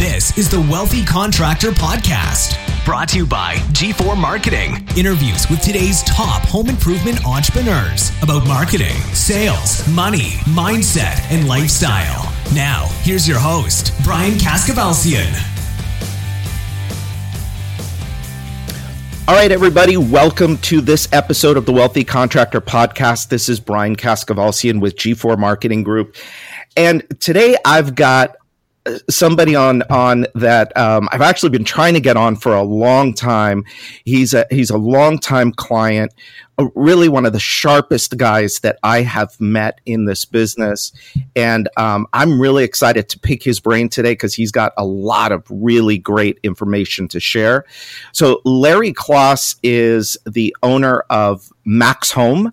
This is the Wealthy Contractor Podcast, brought to you by G4 Marketing. Interviews with today's top home improvement entrepreneurs about marketing, sales, money, mindset, and lifestyle. Now, here's your host, Brian Kaskavalciyan. All right, everybody, welcome to this episode of the Wealthy Contractor Podcast. This is Brian Kaskavalciyan with G4 Marketing Group. And today I've got somebody on on that um, I've actually been trying to get on for a long time. He's a he's a long time client, really one of the sharpest guys that I have met in this business, and um, I'm really excited to pick his brain today because he's got a lot of really great information to share. So Larry Closs is the owner of MaxHome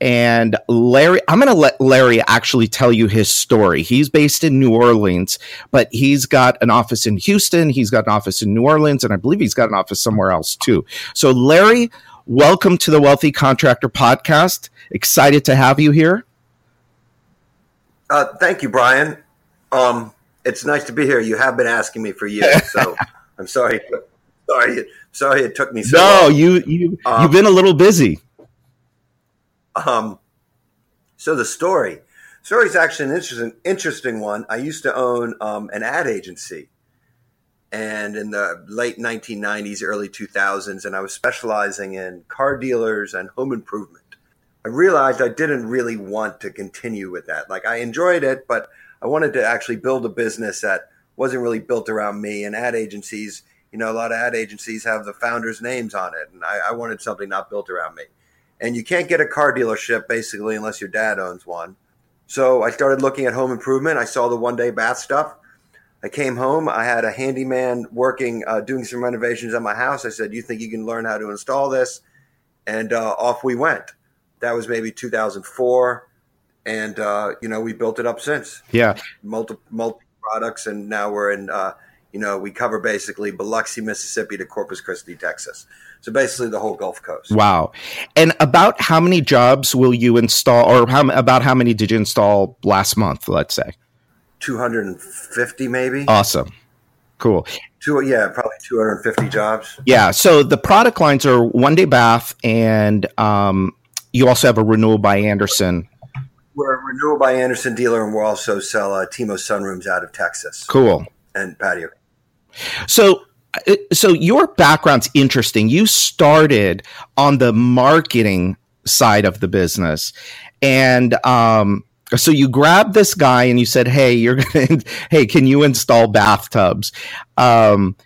and Larry, I'm going to let Larry actually tell you his story. He's based in New Orleans, but he's got an office in Houston. He's got an office in New Orleans, and I believe he's got an office somewhere else too. So, Larry, welcome to the Wealthy Contractor Podcast. Excited to have you here. Uh, thank you, Brian. Um, it's nice to be here. You have been asking me for years, so I'm sorry. Sorry, sorry it took me so. No, long. you you um, you've been a little busy. Um, so the story, story is actually an interesting, interesting one. I used to own um, an ad agency, and in the late 1990s, early 2000s, and I was specializing in car dealers and home improvement. I realized I didn't really want to continue with that. Like I enjoyed it, but I wanted to actually build a business that wasn't really built around me. And ad agencies, you know, a lot of ad agencies have the founders' names on it, and I, I wanted something not built around me and you can't get a car dealership basically unless your dad owns one. So I started looking at home improvement. I saw the one day bath stuff. I came home. I had a handyman working, uh, doing some renovations at my house. I said, "You think you can learn how to install this?" And uh, off we went. That was maybe 2004, and uh, you know we built it up since. Yeah, Multiple multi products, and now we're in. You know, we cover basically Biloxi, Mississippi to Corpus Christi, Texas. So basically, the whole Gulf Coast. Wow! And about how many jobs will you install, or how about how many did you install last month? Let's say two hundred and fifty, maybe. Awesome. Cool. Two, yeah, probably 250 jobs. Yeah. So the product lines are one day bath, and um, you also have a renewal by Andersen We're a renewal by Andersen dealer, and we also sell uh, TEMO sunrooms out of Texas. Cool. And patio. So uh, so your background's interesting. You started on the marketing side of the business, and um, so you grabbed this guy and you said, "Hey, you're gonna, hey, can you install bathtubs?" Um,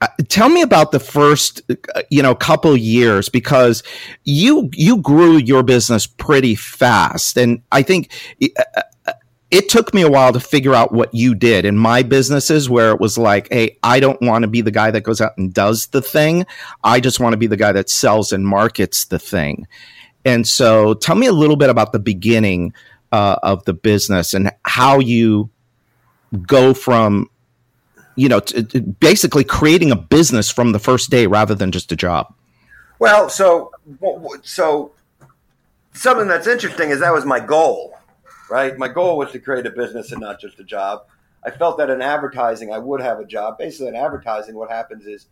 uh, tell me about the first, uh, you know, couple years because you you grew your business pretty fast, and I think it took me a while to figure out what you did in my businesses where it was like, hey, I don't want to be the guy that goes out and does the thing. I just want to be the guy that sells and markets the thing. And so tell me a little bit about the beginning uh, of the business and how you go from, you know, to, to basically creating a business from the first day rather than just a job. Well, so, so something that's interesting is that was my goal right? My goal was to create a business and not just a job. I felt that in advertising, I would have a job. Basically, in advertising, what happens is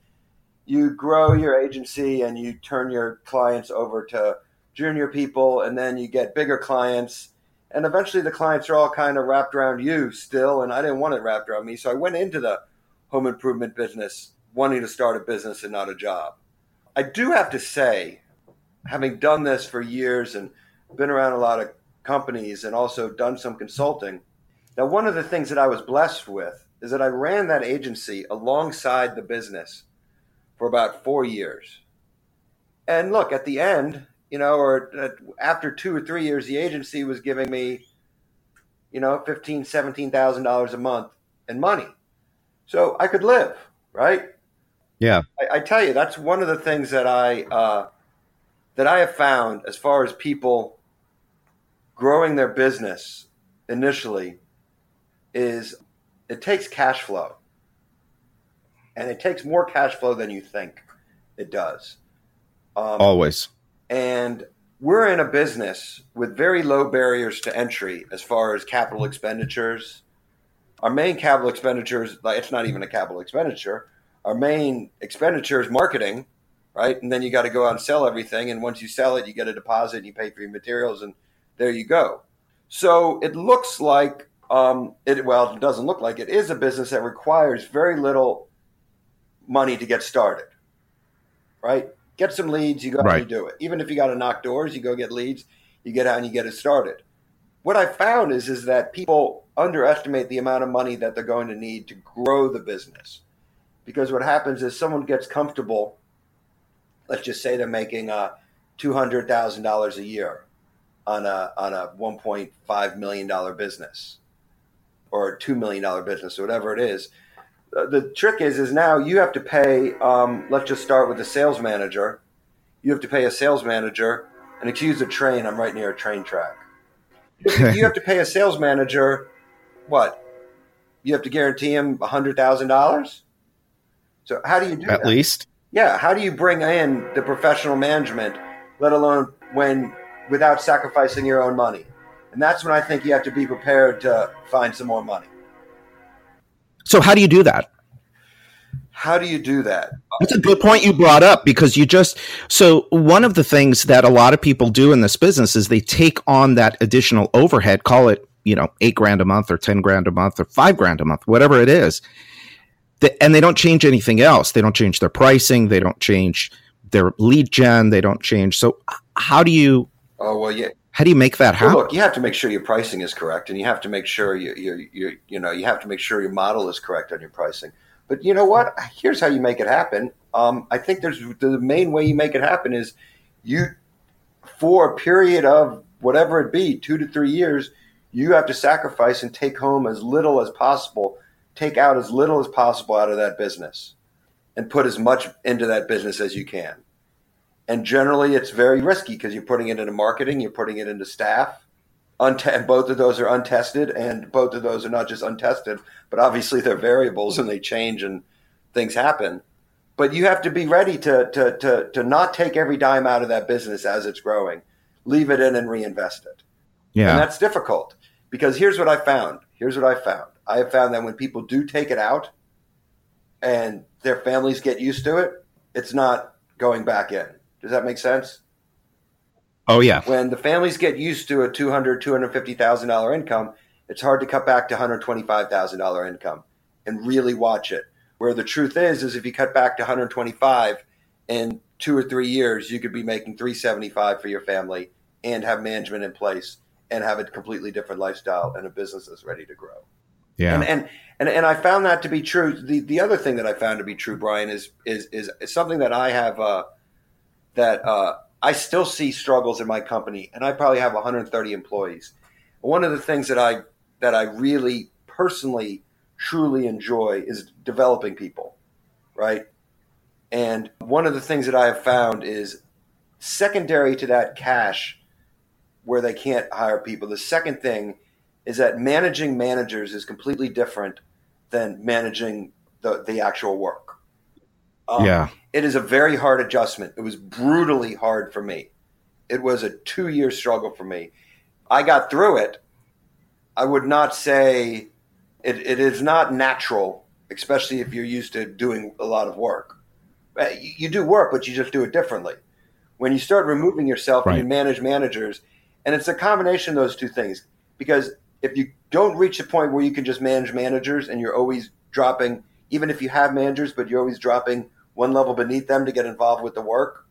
you grow your agency and you turn your clients over to junior people, and then you get bigger clients. And eventually, the clients are all kind of wrapped around you still. And I didn't want it wrapped around me. So I went into the home improvement business wanting to start a business and not a job. I do have to say, having done this for years and been around a lot of companies and also done some consulting. Now, one of the things that I was blessed with is that I ran that agency alongside the business for about four years. And look, at the end, you know, or after two or three years, the agency was giving me, you know, fifteen, seventeen thousand dollars a month in money, so I could live, right? Yeah, I, I, tell you, that's one of the things that I uh, that I have found as far as people growing their business initially is it takes cash flow. And it takes more cash flow than you think it does. Um, Always. And we're in a business with very low barriers to entry as far as capital expenditures. our main capital expenditures, like it's not even a capital expenditure. Our main expenditure is marketing, right? And then you got to go out and sell everything. And once you sell it, you get a deposit and you pay for your materials, and there you go. So it looks like um, it. Well, it doesn't look like it is a business that requires very little money to get started, right? Get some leads, you go right. and you do it. Even if you got to knock doors, you go get leads, you get out and you get it started. What I found is is that people underestimate the amount of money that they're going to need to grow the business. Because what happens is someone gets comfortable, let's just say they're making uh, $200,000 a year on a, on a $1.5 million business or a $2 million business or whatever it is. The trick is, is now you have to pay, um, let's just start with the sales manager. You have to pay a sales manager, and excuse the train, I'm right near a train track. you have to pay a sales manager what? You have to guarantee him hundred thousand dollars. So how do you do that at that? least? Yeah, how do you bring in the professional management, let alone when without sacrificing your own money? And that's when I think you have to be prepared to find some more money. So how do you do that? How do you do that? That's a good point you brought up because you just so one of the things that a lot of people do in this business is they take on that additional overhead, call it you know, eight grand a month or 10 grand a month or five grand a month, whatever it is. And they don't change anything else. They don't change their pricing. They don't change their lead gen. They don't change. So how do you? Oh well, yeah. How do you make that happen? Well, look, you have to make sure your pricing is correct, and you have to make sure you you you you know you have to make sure your model is correct on your pricing. But you know what? Here's how you make it happen. Um, I think there's the main way you make it happen is you for a period of whatever it be, two to three years, you have to sacrifice and take home as little as possible, take out as little as possible out of that business and put as much into that business as you can. And generally, it's very risky because you're putting it into marketing, you're putting it into staff. and both of those are untested, and both of those are not just untested, but obviously they're variables and they change and things happen. But you have to be ready to, to, to, to not take every dime out of that business as it's growing, leave it in and reinvest it. Yeah. And that's difficult. Because here's what I found. Here's what I found. I have found that when people do take it out and their families get used to it, it's not going back in. Does that make sense? Oh yeah. When the families get used to a two hundred, two hundred fifty thousand dollar income, it's hard to cut back to hundred twenty five thousand dollar income and really watch it. Where the truth is, is if you cut back to hundred twenty five in two or three years, you could be making three seventy five for your family and have management in place and have a completely different lifestyle and a business that's ready to grow. Yeah. And, and and and I found that to be true. The the other thing that I found to be true, Brian, is is is, is something that I have uh, that uh, I still see struggles in my company, and I probably have 130 employees. One of the things that I that I really personally truly enjoy is developing people, right? And one of the things that I have found is secondary to that cash where they can't hire people. The second thing is that managing managers is completely different than managing the, the actual work. Um, yeah. It is a very hard adjustment. It was brutally hard for me. It was a two year struggle for me. I got through it. I would not say it, it is not natural, especially if you're used to doing a lot of work. Uh, you do work, but you just do it differently. When you start removing yourself right. and you manage managers, and it's a combination of those two things because if you don't reach a point where you can just manage managers and you're always dropping, even if you have managers, but you're always dropping one level beneath them to get involved with the work,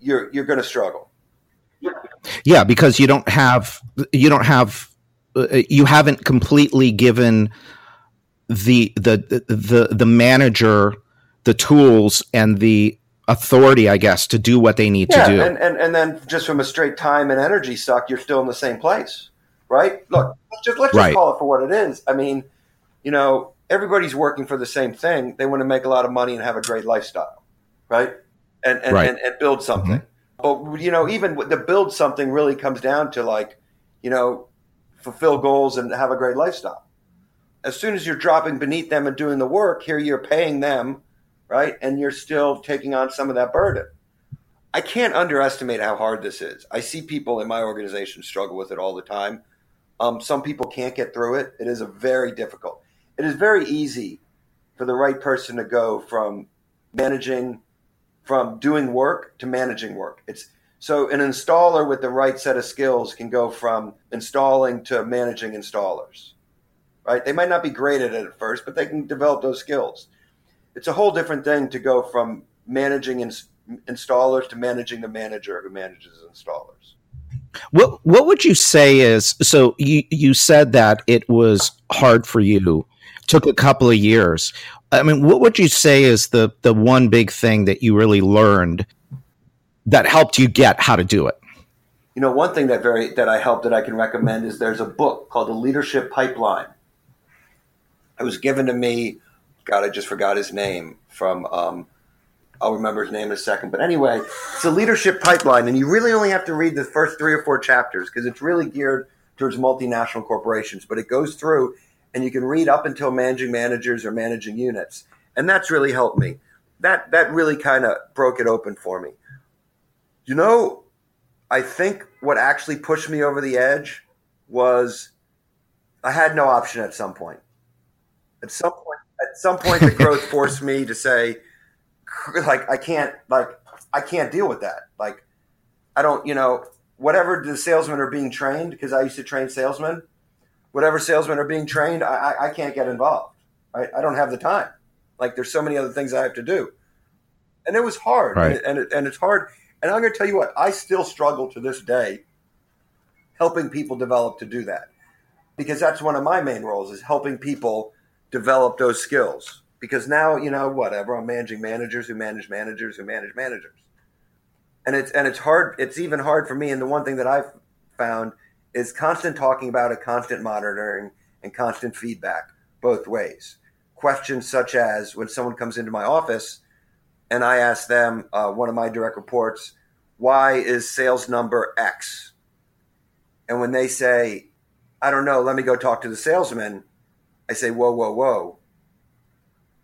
you're you're going to struggle. Yeah, because you don't have you don't have uh, you haven't completely given the the the the manager the tools and the authority, I guess, to do what they need yeah, to do. And, and, and then just from a straight time and energy suck, you're still in the same place, right? Look, let's just, let's just call it for what it is. I mean, you know, everybody's working for the same thing. They want to make a lot of money and have a great lifestyle, right? And, and, right. and, and, build something. Mm-hmm. But, you know, even the build something really comes down to like, you know, fulfill goals and have a great lifestyle. As soon as you're dropping beneath them and doing the work, here you're paying them right? And you're still taking on some of that burden. I can't underestimate how hard this is. I see people in my organization struggle with it all the time. Um, some people can't get through it. It is a very difficult. It is very easy for the right person to go from managing, from doing work to managing work. It's so an installer with the right set of skills can go from installing to managing installers. Right? They might not be great at it at first, but they can develop those skills. It's a whole different thing to go from managing ins- installers to managing the manager who manages installers. What what would you say is so you you said that it was hard for you took a couple of years. I mean, what would you say is the the one big thing that you really learned that helped you get how to do it? You know, one thing that very that I helped that I can recommend is there's a book called The Leadership Pipeline. It was given to me. God, I just forgot his name from. Um, I'll remember his name in a second. But anyway, it's a leadership pipeline, and you really only have to read the first three or four chapters because it's really geared towards multinational corporations. But it goes through, and you can read up until managing managers or managing units, and that's really helped me. That that really kind of broke it open for me. You know, I think what actually pushed me over the edge was I had no option at some point. At some point, at some point, the growth forced me to say, like, I can't, like, I can't deal with that. Like, I don't, you know, whatever the salesmen are being trained, because I used to train salesmen, whatever salesmen are being trained, I, I, I can't get involved. I, I don't have the time. Like, there's so many other things I have to do. And it was hard. Right. And, it, and, it, and it's hard and I'm going to tell you what, I still struggle to this day helping people develop to do that. Because that's one of my main roles is helping people develop those skills. Because now, you know, whatever, I'm managing managers who manage managers who manage managers. And it's and it's hard it's even hard for me and the one thing that I've found is constant talking about it, constant monitoring and constant feedback both ways. Questions such as when someone comes into my office, and I ask them, uh, one of my direct reports, why is sales number X? And when they say, I don't know, let me go talk to the salesman, I say, whoa, whoa, whoa.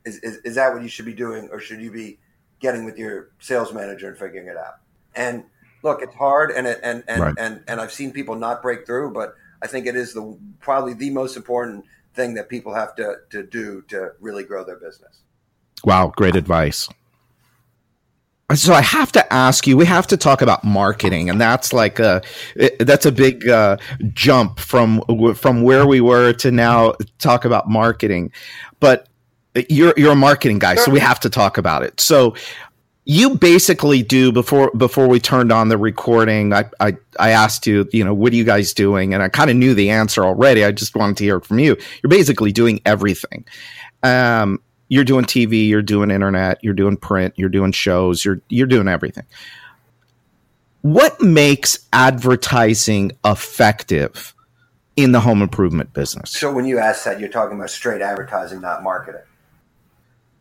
Is, is, is that what you should be doing? Or should you be getting with your sales manager and figuring it out? And look, it's hard and, it, and, and, Right. and, and I've seen people not break through, but I think it is the probably the most important thing that people have to, to do to really grow their business. Wow, great advice. So I have to ask you. We have to talk about marketing, and that's like a that's a big uh, jump from from where we were to now talk about marketing. But you're you're a marketing guy, so we have to talk about it. So you basically do before before we turned on the recording. I I, I asked you, you know, what are you guys doing? And I kind of knew the answer already. I just wanted to hear it from you. You're basically doing everything. Um, you're doing TV, you're doing internet, you're doing print, you're doing shows, you're you're doing everything. What makes advertising effective in the home improvement business? So when you ask that, you're talking about straight advertising, not marketing.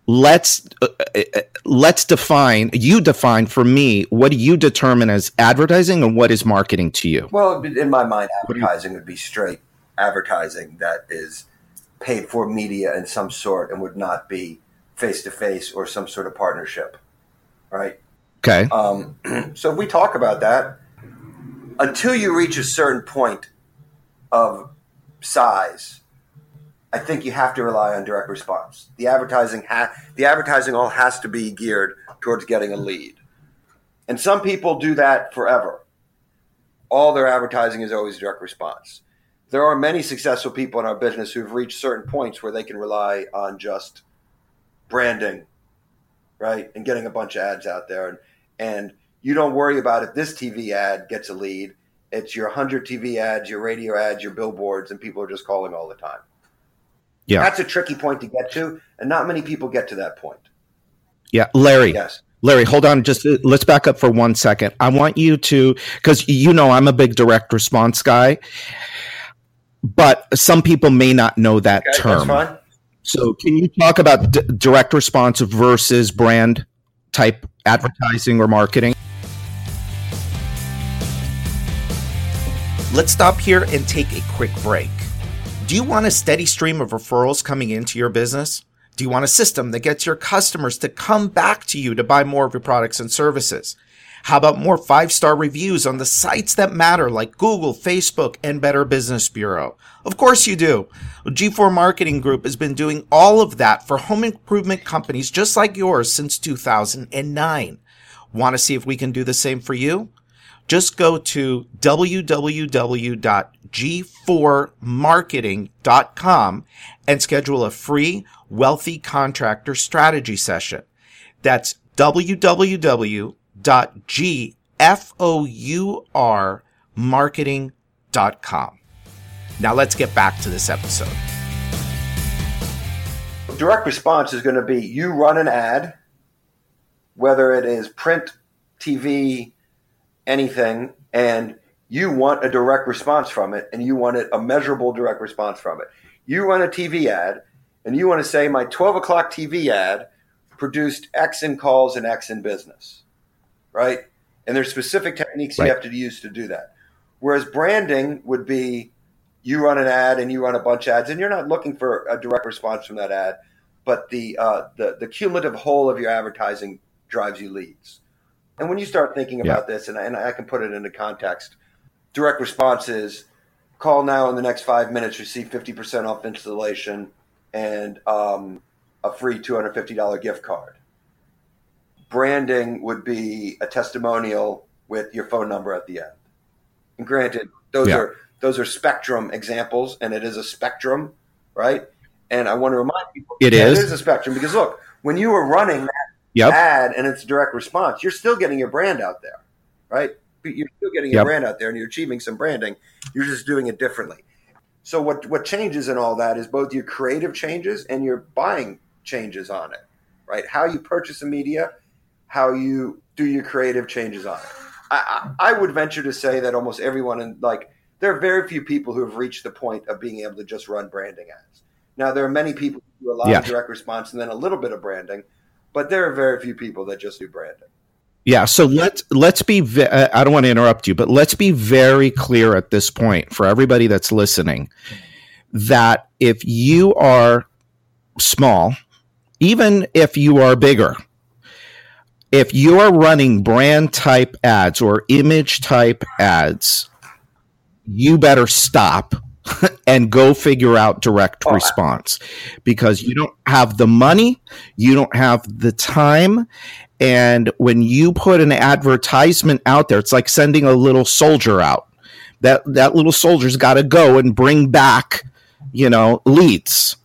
Let's uh, uh, let's define. You define for me. What do you determine as advertising, and what is marketing to you? Well, in my mind, What do you- advertising would be straight advertising that is paid for media in some sort and would not be face to face or some sort of partnership, right? Okay. Um, so if we talk about that, until you reach a certain point of size, I think you have to rely on direct response. The advertising ha- the advertising all has to be geared towards getting a lead, and some people do that forever. All their advertising is always direct response. There are many successful people in our business who've reached certain points where they can rely on just branding, right, and getting a bunch of ads out there, and and you don't worry about if this TV ad gets a lead. It's your 100 TV ads, your radio ads, your billboards, and people are just calling all the time. Yeah. That's a tricky point to get to, and not many people get to that point. Yeah, Larry. Yes. Larry, hold on. Just uh, let's back up for one second. I want you to, because you know I'm a big direct response guy, but some people may not know that Okay, term. that's fine. So, can you talk about d- direct response versus brand type advertising or marketing? Let's stop here and take a quick break. Do you want a steady stream of referrals coming into your business? Do you want a system that gets your customers to come back to you to buy more of your products and services? How about more five star reviews on the sites that matter like Google, Facebook, and Better Business Bureau? Of course you do. G4 Marketing Group has been doing all of that for home improvement companies just like yours since 2009. Want to see if we can do the same for you? Just go to www.g4marketing.com and schedule a free wealthy contractor strategy session. That's www.gfourmarketing.com. Now let's get back to this episode. Direct response is going to be you run an ad, whether it is print, TV, anything, and you want a direct response from it, and you want it a measurable direct response from it. You run a TV ad, and you want to say my 12 o'clock TV ad produced X in calls and X in business, right? And there's specific techniques right. you have to use to do that. Whereas branding would be you run an ad and you run a bunch of ads, and you're not looking for a direct response from that ad, but the uh, the, the cumulative whole of your advertising drives you leads. And when you start thinking about yeah. this, and I, and I can put it into context, direct response is call now in the next five minutes, receive 50% off installation and um, a free $250 gift card. Branding would be a testimonial with your phone number at the end. And granted, those yeah. are those are spectrum examples, and it is a spectrum, right? And I want to remind people it is. it is a spectrum because look, when you were running that yep. ad and it's direct response, you're still getting your brand out there, right? You're still getting your yep. brand out there and you're achieving some branding. You're just doing it differently. So what what changes in all that is both your creative changes and your buying changes on it, right? How you purchase a media, how you do your creative changes on it. I, I, I would venture to say that almost everyone in like there are very few people who have reached the point of being able to just run branding ads. Now there are many people who do a lot yeah. of direct response and then a little bit of branding, but there are very few people that just do branding. Yeah, so let's let's be. Ve- uh, I don't want to interrupt you, but let's be very clear at this point for everybody that's listening that if you are small, even if you are bigger, if you are running brand type ads or image type ads, you better stop and go figure out direct oh, response because you don't have the money, you don't have the time. And when you put an advertisement out there, it's like sending a little soldier out. That that little soldier's got to go and bring back, you know, leads.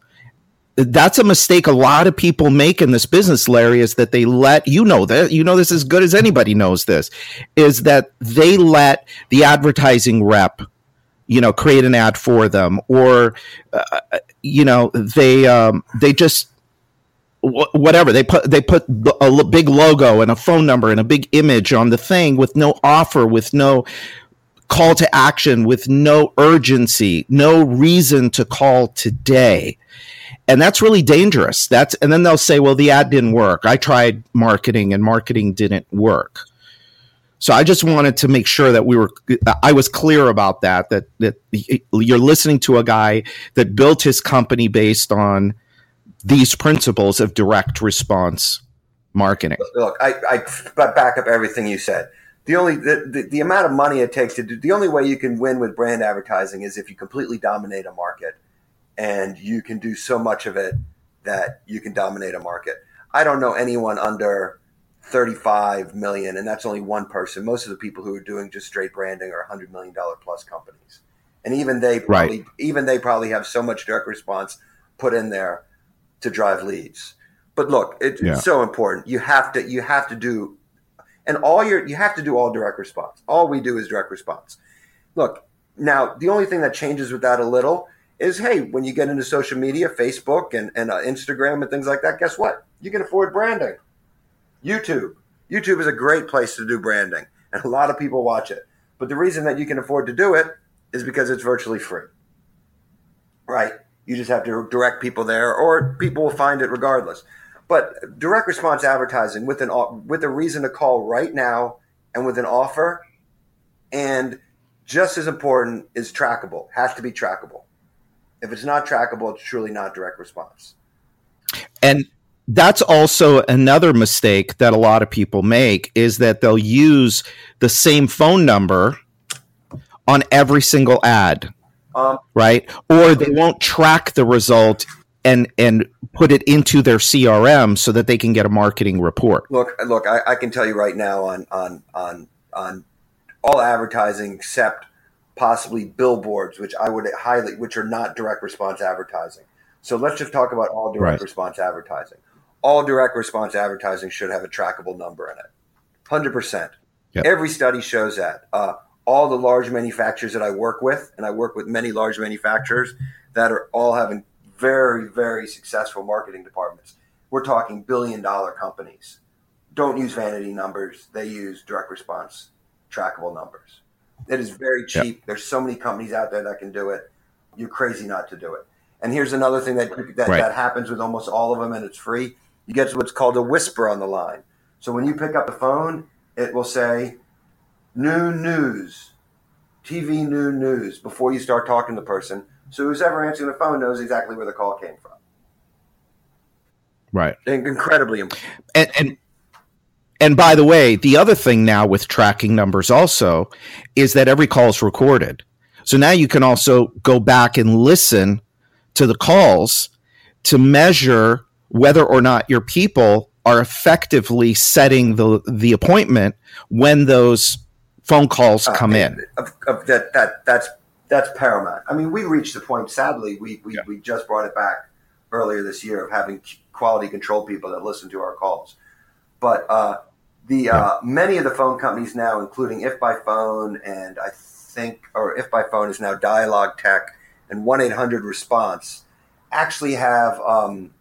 That's a mistake a lot of people make in this business, Larry, is that they let you know that you know this as good as anybody knows this, is that they let the advertising rep you know create an ad for them or uh, you know they um, they just whatever they put they put a big logo and a phone number and a big image on the thing with no offer with no call to action with no urgency no reason to call today. And that's really dangerous. That's and then they'll say well the ad didn't work. I tried marketing and marketing didn't work so I just wanted to make sure that we were, I was clear about that, that, that you're listening to a guy that built his company based on these principles of direct response marketing. Look, I, I back up everything you said. The only, the, the, the amount of money it takes to do, the only way you can win with brand advertising is if you completely dominate a market and you can do so much of it that you can dominate a market. I don't know anyone under 35 million and that's only one person. Most of the people who are doing just straight branding are 100 million dollar plus companies. And even they probably right. even they probably have so much direct response put in there to drive leads. But look it, yeah. it's so important. You have to you have to do and all your you have to do all direct response. All we do is direct response. Look now the only thing that changes with that a little is hey when you get into social media facebook and, and uh, instagram and things like that guess what? You can afford branding YouTube. YouTube is a great place to do branding, and a lot of people watch it. But the reason that you can afford to do it is because it's virtually free. Right? You just have to direct people there, or people will find it regardless. But direct response advertising with an with a reason to call right now and with an offer, and just as important is trackable. Has to be trackable. If it's not trackable, it's truly not direct response. And that's also another mistake that a lot of people make is that they'll use the same phone number on every single ad um, right? Or they won't track the result and and put it into their crm so that they can get a marketing report. Look look i, I can tell you right now on on on on all advertising except possibly billboards which i would highly which are not direct response advertising. So let's just talk about all direct right. response advertising all direct response advertising should have a trackable number in it. 100%. Yep. Every study shows that. Uh, all the large manufacturers that I work with, and I work with many large manufacturers that are all having very, very successful marketing departments. We're talking billion dollar companies. Don't use vanity numbers, they use direct response trackable numbers. It is very cheap. Yep. There's so many companies out there that can do it. You're crazy not to do it. And here's another thing that that, right. that happens with almost all of them, and it's free you get what's called a whisper on the line. So when you pick up the phone, it will say new news, TV new news before you start talking to the person. So who's ever answering the phone knows exactly where the call came from. Right. Incredibly important. And, and and by the way, the other thing now with tracking numbers also is that every call is recorded. So now you can also go back and listen to the calls to measure whether or not your people are effectively setting the the appointment when those phone calls uh, come in. Of, of that that that's that's paramount. I mean, we reached the point. Sadly, we we, yeah. we just brought it back earlier this year of having quality control people that listen to our calls. But uh, the uh, many of the phone companies now, including Ifbyphone and I think, or Ifbyphone is now DialogTech and one eight hundred Response, actually have um,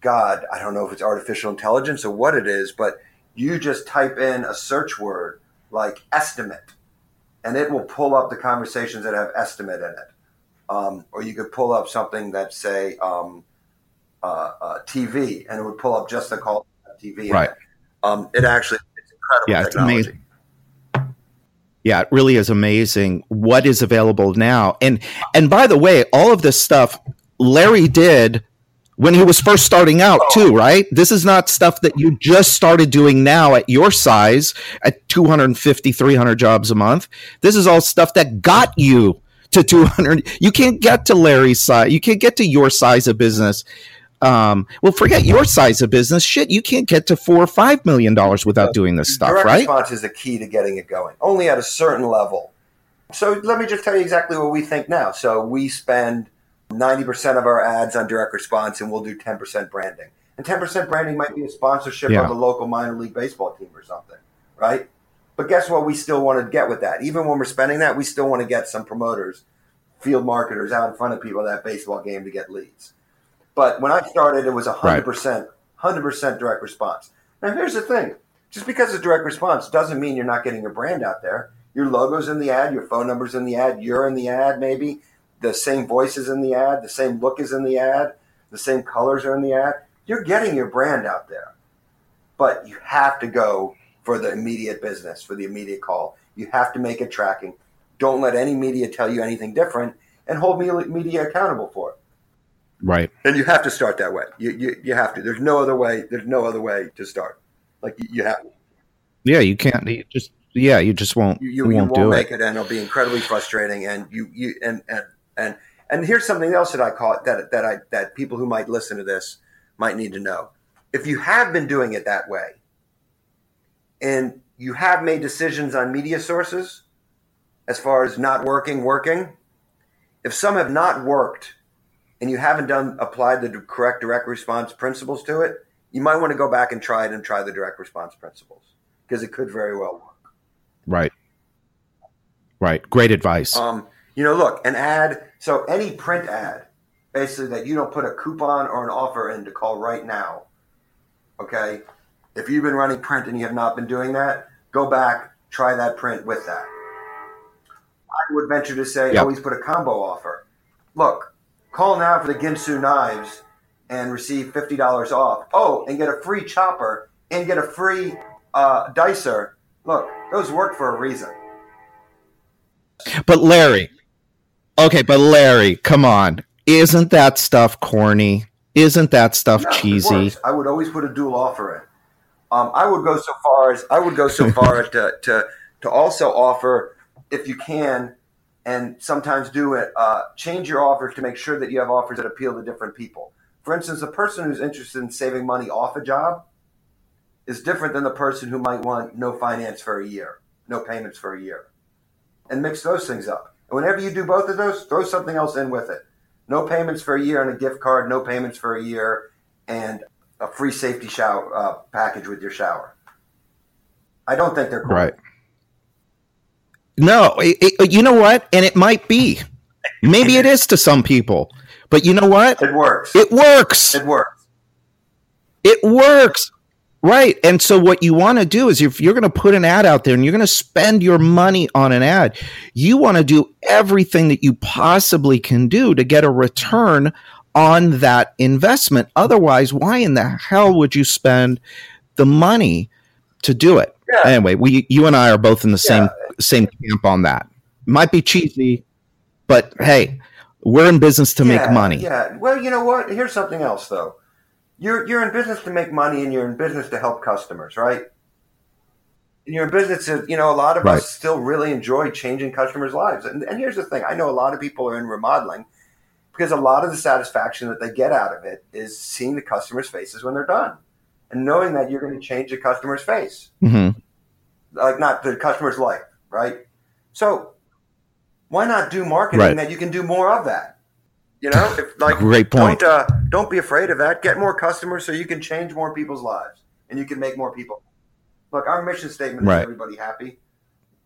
God, I don't know if it's artificial intelligence or what it is, but you just type in a search word like estimate, and it will pull up the conversations that have estimate in it. Um, or you could pull up something that say um, uh, uh, TV, and it would pull up just the call TV. Right. It. Um, it actually it's incredible. Yeah, technology. it's amazing. Yeah, it really is amazing what is available now. And and by the way, all of this stuff Larry did when he was first starting out too right? This is not stuff that you just started doing now at your size at 250 300 jobs a month. This is all stuff that got you to 200 you can't get to larry's size you can't get to your size of business. Um, well forget your size of business. Shit you can't get to four or five million dollars without doing this stuff Direct right? response is the key to getting it going only at a certain level. So let me just tell you exactly what we think now. So we spend 90% of our ads on direct response and we'll do 10% branding. And 10% branding might be a sponsorship yeah. of a local minor league baseball team or something, right? But guess what? We still want to get with that. Even when we're spending that, we still want to get some promoters, field marketers out in front of people at that baseball game to get leads. But when I started, it was 100%, 100% direct response. Now, here's the thing just because it's direct response doesn't mean you're not getting your brand out there. Your logo's in the ad, your phone number's in the ad, you're in the ad, maybe the same voices in the ad, the same look is in the ad, the same colors are in the ad. You're getting your brand out there. But you have to go for the immediate business, for the immediate call. You have to make it tracking. Don't let any media tell you anything different and hold media accountable for it. Right. And you have to start that way. You, you, you have to. There's no other way. There's no other way to start. Like you, you have. Yeah, you can't. You just yeah, you just won't. You, you, won't, won't make it. it, and it'll be incredibly frustrating. And you you and and and and here's something else that I call it that that I that people who might listen to this might need to know. If you have been doing it that way, and you have made decisions on media sources as far as not working, working, if some have not worked and you haven't done applied the correct direct response principles to it, you might want to go back and try it and try the direct response principles because it could very well work. Right. Right. Great advice. Um, you know, look, an ad, so any print ad, basically that you don't put a coupon or an offer in to call right now. Okay? If you've been running print and you have not been doing that, go back, try that print with that. I would venture to say yep. always put a combo offer. Look, call now for the Ginsu knives and receive $50 off. Oh, and get a free chopper and get a free uh, dicer. Look, those work for a reason. But Larry, Okay, but Larry, come on. Isn't that stuff corny? Isn't that stuff cheesy? I would always put a dual offer in. Um, I would go so far as I would go so far to, to to also offer, if you can, and sometimes do it. Uh, change your offers to make sure that you have offers that appeal to different people. For instance, a person who's interested in saving money off a job is different than the person who might want no finance for a year, no payments for a year, and mix those things up. And whenever you do both of those, throw something else in with it. No payments for a year and a gift card, no payments for a year, and a free safety shower uh, package with your shower. I don't think they're cool. Right. No, it, it- you know what? And it might be. Maybe it is to some people. But you know what? It works. It works. It works. It works. Right. And so what you want to do is if you're going to put an ad out there and you're going to spend your money on an ad, you want to do everything that you possibly can do to get a return on that investment. Otherwise, why in the hell would you spend the money to do it? Yeah. Anyway, we you and I are both in the same Yeah. same camp on that. Might be cheesy, but hey, we're in business to make money. Yeah. Well, you know what? Here's something else though. You're you're in business to make money and you're in business to help customers, right? And you're in business to, you know, a lot of Right. us still really enjoy changing customers' lives. And, and here's the thing I know a lot of people are in remodeling because a lot of the satisfaction that they get out of it is seeing the customers' faces when they're done and knowing that you're going to change the customer's face hmm like not the customer's life, right? So why not do marketing Right. that you can do more of that? You know, if, like Great point. Don't uh, don't be afraid of that. Get more customers so you can change more people's lives and you can make more people. Look, our mission statement Right. is everybody happy.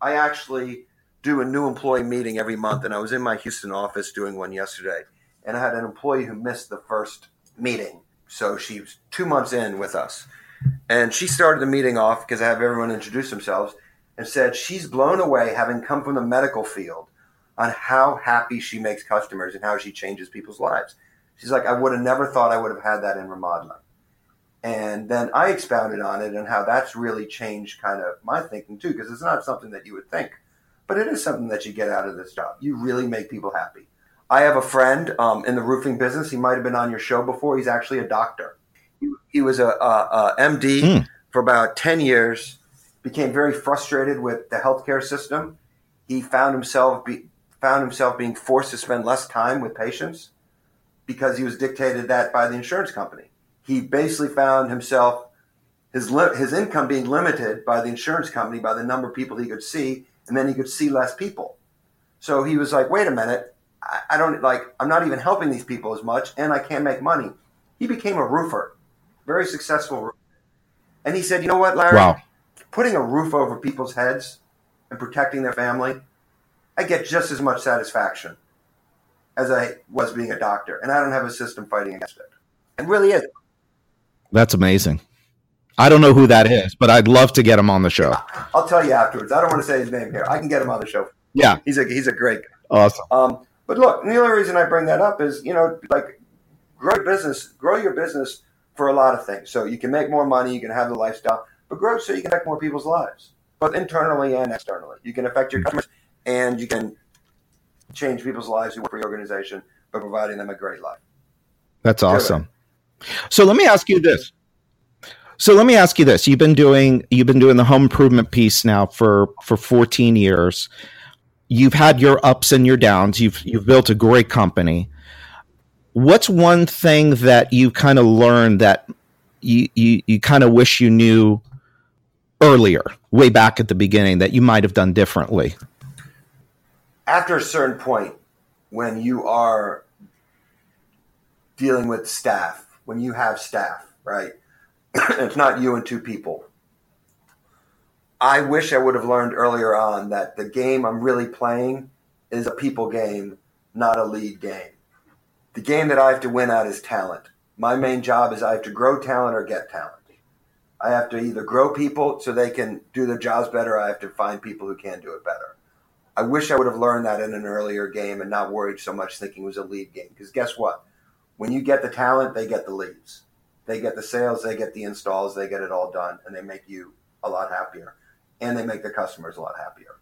I actually do a new employee meeting every month, and I was in my Houston office doing one yesterday, and I had an employee who missed the first meeting, so she was two months in with us, and she started the meeting off because I have everyone introduce themselves and said she's blown away having come from the medical field on how happy she makes customers and how she changes people's lives. She's like, I would have never thought I would have had that in remodeling. And then I expounded on it and how that's really changed kind of my thinking too, because it's not something that you would think, but it is something that you get out of this job. You really make people happy. I have a friend um, in the roofing business. He might have been on your show before. He's actually a doctor. He, he was a, a, a MD Hmm. for about 10 years, became very frustrated with the healthcare system. He found himself be, found himself being forced to spend less time with patients because he was dictated that by the insurance company. He basically found himself his li- his income being limited by the insurance company by the number of people he could see, and then he could see less people. So he was like, "Wait a minute, I, I don't like. I'm not even helping these people as much, and I can't make money." He became a roofer, very successful, roofer. and he said, "You know what, Larry? Wow. Putting a roof over people's heads and protecting their family, I get just as much satisfaction as I was being a doctor, and I don't have a system fighting against it. It really is. That's amazing. I don't know who that is, but I'd love to get him on the show. I'll tell you afterwards. I don't want to say his name here. I can get him on the show. Yeah. He's a he's a great guy. Awesome. Um, but look, the only reason I bring that up is you know like grow your business, grow your business for a lot of things. So you can make more money, you can have the lifestyle, but grow so you can affect more people's lives, both internally and externally. You can affect your customers, and you can change people's lives who work for your organization by providing them a great life. That's awesome. So let me ask you this. So let me ask you this. You've been doing you've been doing the home improvement piece now for for 14 years. You've had your ups and your downs. You've you've built a great company. What's one thing that you kind of learned that you you, you kind of wish you knew earlier, way back at the beginning that you might have done differently? After a certain point, when you are dealing with staff, when you have staff, right? it's not you and two people. I wish I would have learned earlier on that the game I'm really playing is a people game, not a lead game. The game that I have to win at is talent. My main job is I have to grow talent or get talent. I have to either grow people so they can do their jobs better, I have to find people who can do it better. I wish I would have learned that in an earlier game and not worried so much thinking it was a lead game. Because guess what? When you get the talent, they get the leads. They get the sales, they get the installs, they get it all done, and they make you a lot happier. And they make the customers a lot happier.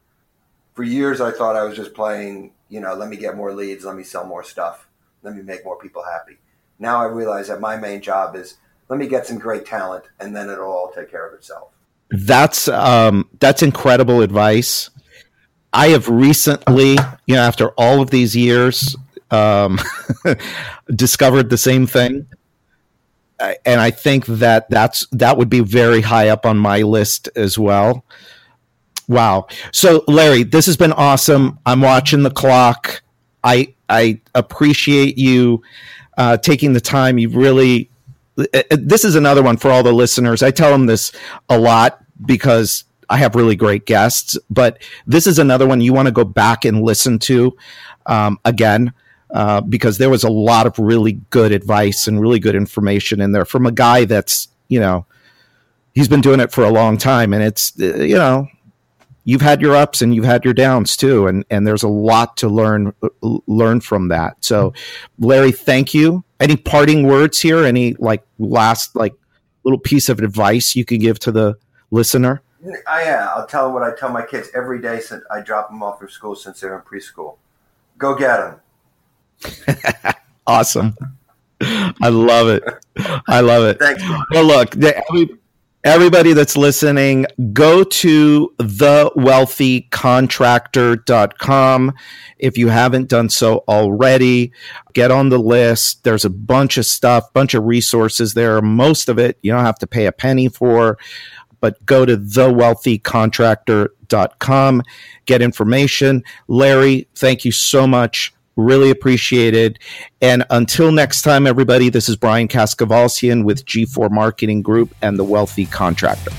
For years, I thought I was just playing, you know, let me get more leads, let me sell more stuff, let me make more people happy. Now I realize that my main job is let me get some great talent, and then it'll all take care of itself. That's um, that's incredible advice. I have recently, you know, after all of these years, um, discovered the same thing, and I think that that's that would be very high up on my list as well. Wow. So, Larry, this has been awesome. I'm watching the clock. I I appreciate you uh, taking the time. You've really uh, uh, this is another one for all the listeners. I tell them this a lot because I have really great guests, but this is another one you want to go back and listen to um, again. Uh, because there was a lot of really good advice and really good information in there from a guy that's you know he's been doing it for a long time. And it's uh, you know you've had your ups and you've had your downs too. And and there's a lot to learn learn from that. So larry thank you. Any parting words here? Any like last like little piece of advice you could give to the listener I, yeah i'll tell what i tell my kids every day since i drop them off of school since they're in preschool. Go get them awesome. I love it. I love it. Thanks well look everybody that's listening, go to thewealthycontractor.com. If you haven't done so already, get on the list. There's a bunch of stuff, bunch of resources there. Most of it you don't have to pay a penny for, but go to thewealthycontractor.com, get information. Larry, thank you so much Really appreciate it. And until next time, everybody, this is Brian Kaskavalciyan with G4 Marketing Group and The Wealthy Contractor.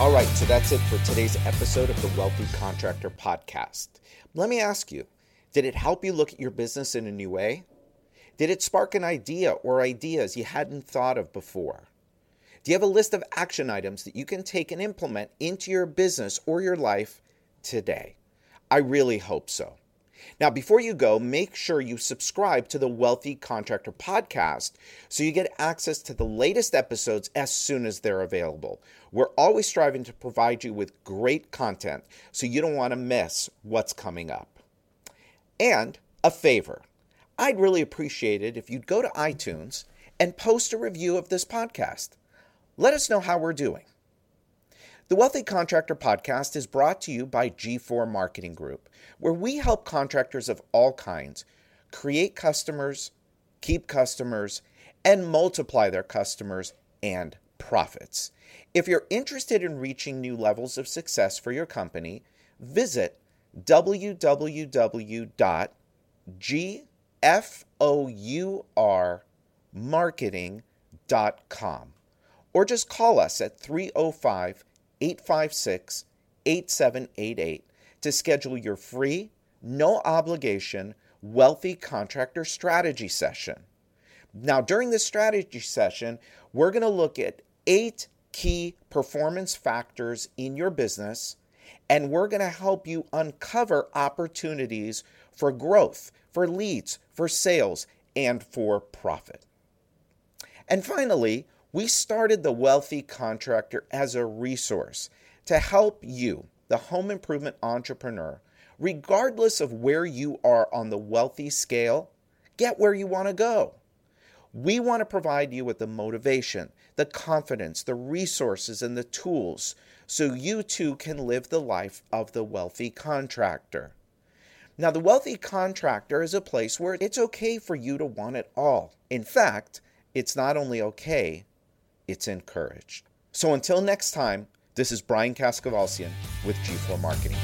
All right, so that's it for today's episode of the Wealthy Contractor Podcast. Let me ask you did it help you look at your business in a new way? Did it spark an idea or ideas you hadn't thought of before? Do you have a list of action items that you can take and implement into your business or your life today? I really hope so. Now, before you go, make sure you subscribe to the Wealthy Contractor podcast so you get access to the latest episodes as soon as they're available. We're always striving to provide you with great content so you don't want to miss what's coming up. And a favor I'd really appreciate it if you'd go to iTunes and post a review of this podcast. Let us know how we're doing. The Wealthy Contractor Podcast is brought to you by G4 Marketing Group, where we help contractors of all kinds create customers, keep customers, and multiply their customers and profits. If you're interested in reaching new levels of success for your company, visit www.gfourmarketing.com or just call us at 305 856 8788 to schedule your free, no obligation, wealthy contractor strategy session. Now, during this strategy session, we're going to look at eight key performance factors in your business, and we're going to help you uncover opportunities for growth, for leads, for sales, and for profit. And finally, we started the Wealthy Contractor as a resource to help you, the home improvement entrepreneur, regardless of where you are on the wealthy scale, get where you want to go. We want to provide you with the motivation, the confidence, the resources, and the tools so you too can live the life of the wealthy contractor. Now, the wealthy contractor is a place where it's okay for you to want it all. In fact, it's not only okay, it's encouraged. So until next time, this is Brian Kaskavalciyan with G4 Marketing.